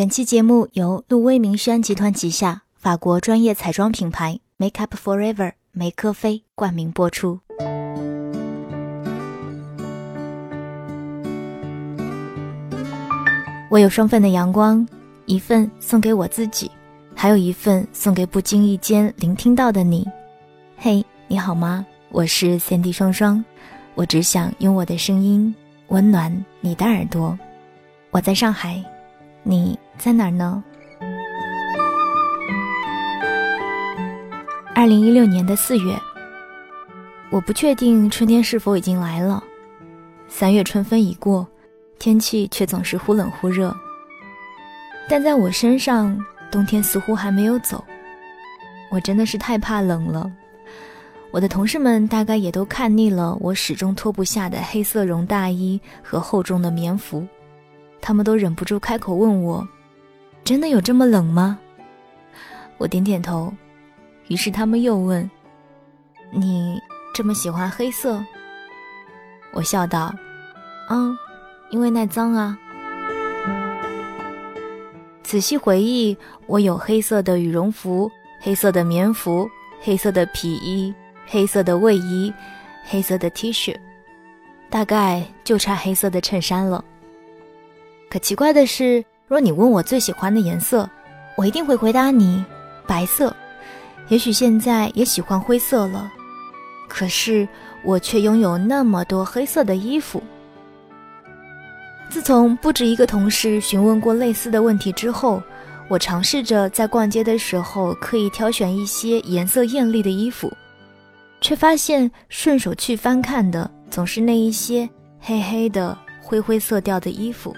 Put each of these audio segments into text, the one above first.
本期节目由路威明轩集团旗下法国专业彩妆品牌 Make Up Forever 梅科菲冠名播出。我有双份的阳光，一份送给我自己，还有一份送给不经意间聆听到的你。嘿，你好吗？我是 Cindy 双双，我只想用我的声音温暖你的耳朵。我在上海。你在哪儿呢？二零一六年的四月，我不确定春天是否已经来了。三月春分已过，天气却总是忽冷忽热。但在我身上，冬天似乎还没有走。我真的是太怕冷了。我的同事们大概也都看腻了我始终脱不下的黑色绒大衣和厚重的棉服。他们都忍不住开口问我：“真的有这么冷吗？”我点点头。于是他们又问：“你这么喜欢黑色？”我笑道：“嗯，因为耐脏啊。”仔细回忆，我有黑色的羽绒服、黑色的棉服、黑色的皮衣、黑色的卫衣、黑色的 T 恤，大概就差黑色的衬衫了。可奇怪的是，若你问我最喜欢的颜色，我一定会回答你白色。也许现在也喜欢灰色了，可是我却拥有那么多黑色的衣服。自从不止一个同事询问过类似的问题之后，我尝试着在逛街的时候刻意挑选一些颜色艳丽的衣服，却发现顺手去翻看的总是那一些黑黑的灰灰色调的衣服。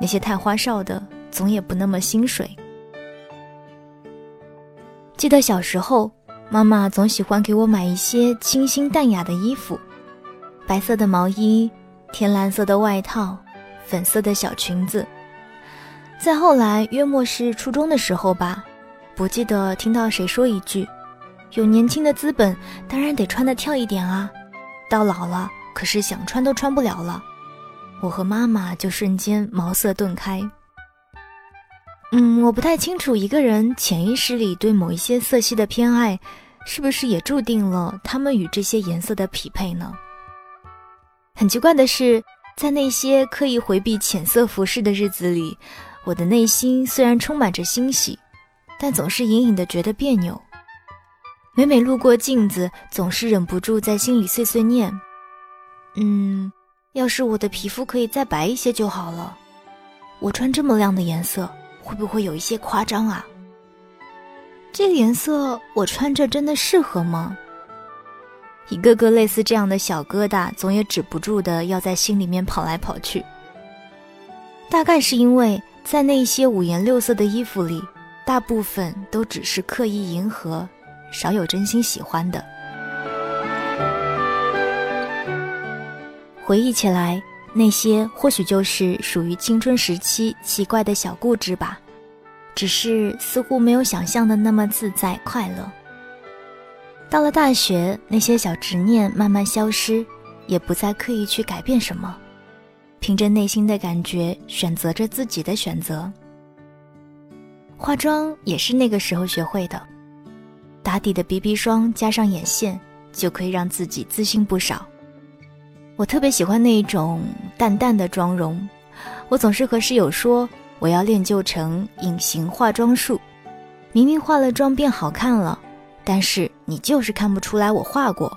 那些太花哨的，总也不那么心水。记得小时候，妈妈总喜欢给我买一些清新淡雅的衣服，白色的毛衣、天蓝色的外套、粉色的小裙子。再后来，约莫是初中的时候吧，不记得听到谁说一句：“有年轻的资本，当然得穿得跳一点啊。到老了，可是想穿都穿不了了。”我和妈妈就瞬间茅塞顿开。嗯，我不太清楚一个人潜意识里对某一些色系的偏爱，是不是也注定了他们与这些颜色的匹配呢？很奇怪的是，在那些刻意回避浅色服饰的日子里，我的内心虽然充满着欣喜，但总是隐隐的觉得别扭。每每路过镜子，总是忍不住在心里碎碎念：嗯。要是我的皮肤可以再白一些就好了。我穿这么亮的颜色，会不会有一些夸张啊？这个颜色我穿着真的适合吗？一个个类似这样的小疙瘩，总也止不住的要在心里面跑来跑去。大概是因为在那些五颜六色的衣服里，大部分都只是刻意迎合，少有真心喜欢的。回忆起来，那些或许就是属于青春时期奇怪的小固执吧，只是似乎没有想象的那么自在快乐。到了大学，那些小执念慢慢消失，也不再刻意去改变什么，凭着内心的感觉选择着自己的选择。化妆也是那个时候学会的，打底的 BB 霜加上眼线，就可以让自己自信不少。我特别喜欢那种淡淡的妆容，我总是和室友说我要练就成隐形化妆术，明明化了妆变好看了，但是你就是看不出来我化过。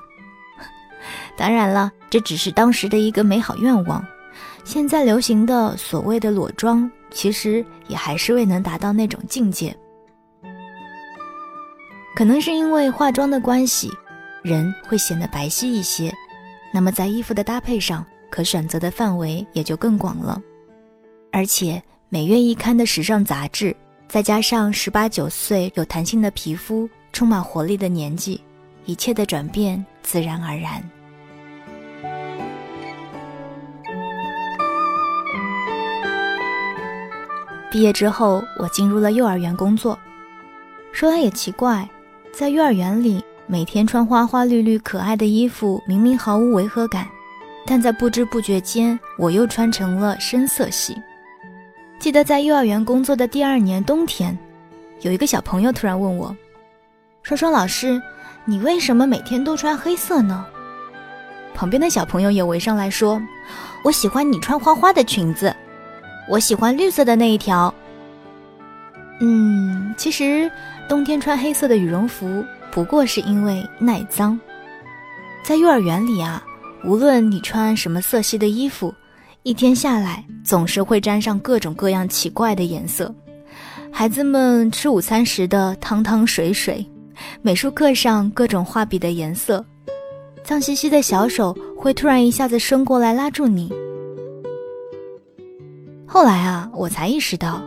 当然了，这只是当时的一个美好愿望，现在流行的所谓的裸妆，其实也还是未能达到那种境界。可能是因为化妆的关系，人会显得白皙一些。那么在衣服的搭配上，可选择的范围也就更广了。而且每月一刊的时尚杂志，再加上十八九岁有弹性的皮肤、充满活力的年纪，一切的转变自然而然。毕业之后，我进入了幼儿园工作。说来也奇怪，在幼儿园里。每天穿花花绿绿可爱的衣服，明明毫无违和感，但在不知不觉间，我又穿成了深色系。记得在幼儿园工作的第二年冬天，有一个小朋友突然问我：“双双老师，你为什么每天都穿黑色呢？”旁边的小朋友也围上来说：“我喜欢你穿花花的裙子，我喜欢绿色的那一条。”嗯，其实冬天穿黑色的羽绒服不过是因为耐脏。在幼儿园里啊，无论你穿什么色系的衣服，一天下来总是会沾上各种各样奇怪的颜色。孩子们吃午餐时的汤汤水水，美术课上各种画笔的颜色。脏兮兮的小手会突然一下子伸过来拉住你。后来啊，我才意识到，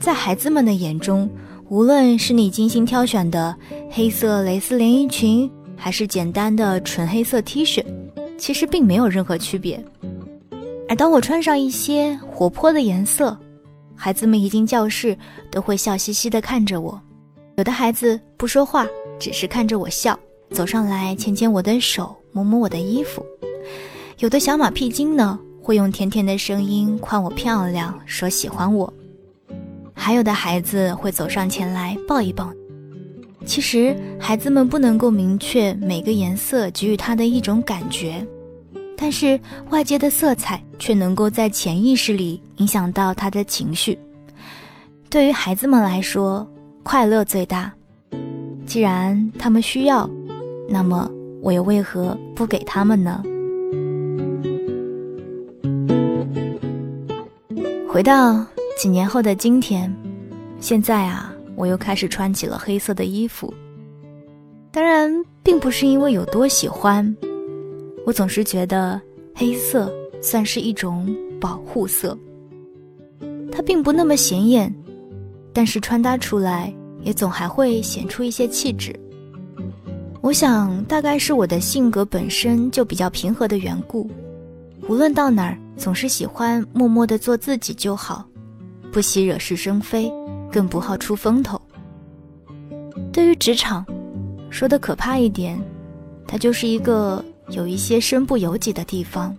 在孩子们的眼中，无论是你精心挑选的黑色蕾丝连衣裙，还是简单的纯黑色 T 恤，其实并没有任何区别。而当我穿上一些活泼的颜色，孩子们一进教室都会笑嘻嘻地看着我。有的孩子不说话，只是看着我笑。走上来牵牵我的手，摸摸我的衣服。有的小马屁精呢，会用甜甜的声音夸我漂亮，说喜欢我。还有的孩子会走上前来抱一抱。其实孩子们不能够明确每个颜色给予他的一种感觉，但是外界的色彩却能够在潜意识里影响到他的情绪。对于孩子们来说，快乐最大。既然他们需要。那么，我又为何不给他们呢？回到几年后的今天，现在啊，我又开始穿起了黑色的衣服。当然，并不是因为有多喜欢，我总是觉得黑色算是一种保护色。它并不那么显眼，但是穿搭出来也总还会显出一些气质。我想，大概是我的性格本身就比较平和的缘故，无论到哪儿，总是喜欢默默地做自己就好，不喜惹是生非，更不好出风头。对于职场，说的可怕一点，它就是一个有一些身不由己的地方，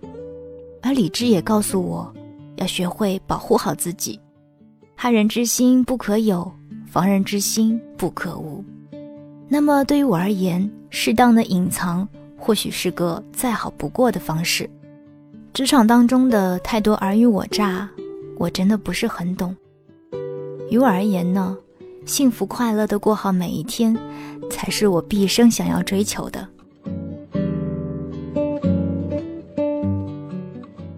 而理智也告诉我，要学会保护好自己，害人之心不可有，防人之心不可无。那么对于我而言，适当的隐藏或许是个再好不过的方式。职场当中的太多尔虞我诈，我真的不是很懂。于我而言呢，幸福快乐的过好每一天，才是我毕生想要追求的。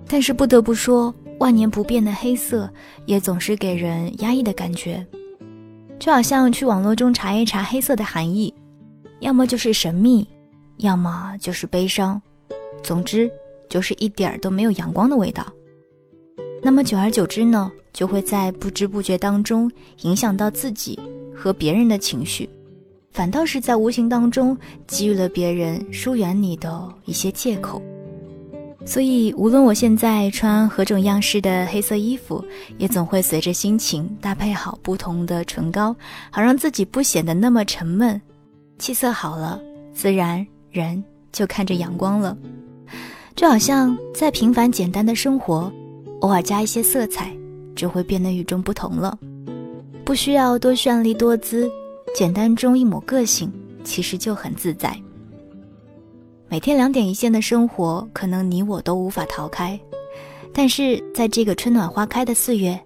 但是不得不说，万年不变的黑色也总是给人压抑的感觉。就好像去网络中查一查黑色的含义，要么就是神秘，要么就是悲伤，总之就是一点儿都没有阳光的味道。那么久而久之呢，就会在不知不觉当中影响到自己和别人的情绪，反倒是在无形当中给予了别人疏远你的一些借口。所以，无论我现在穿何种样式的黑色衣服，也总会随着心情搭配好不同的唇膏，好让自己不显得那么沉闷。气色好了，自然人就看着阳光了。就好像再平凡简单的生活，偶尔加一些色彩，就会变得与众不同了。不需要多绚丽多姿，简单中一抹个性，其实就很自在。每天两点一线的生活，可能你我都无法逃开。但是在这个春暖花开的四月，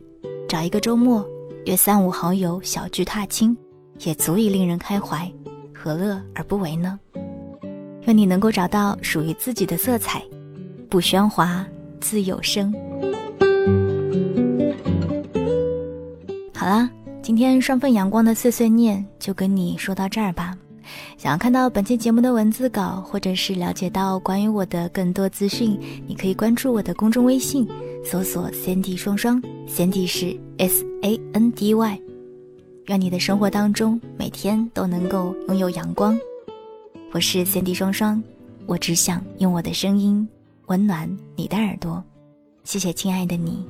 找一个周末，约三五好友小聚踏青，也足以令人开怀，何乐而不为呢？愿你能够找到属于自己的色彩，不喧哗，自有声。好啦，今天双份阳光的碎碎念就跟你说到这儿吧。想要看到本期节目的文字稿，或者是了解到关于我的更多资讯，你可以关注我的公众微信，搜索 “Sandy 双双 ”，Sandy 是 S A N D Y。愿你的生活当中每天都能够拥有阳光。我是 Sandy 双双，我只想用我的声音温暖你的耳朵。谢谢亲爱的你。